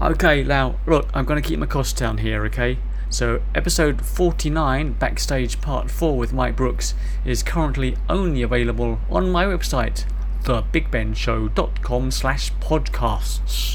Okay, now look, I'm going to keep my costs down here, okay? So, episode 49, Backstage Part 4 with Mike Brooks, is currently only available on my website, thebigbenshow.com slash podcasts.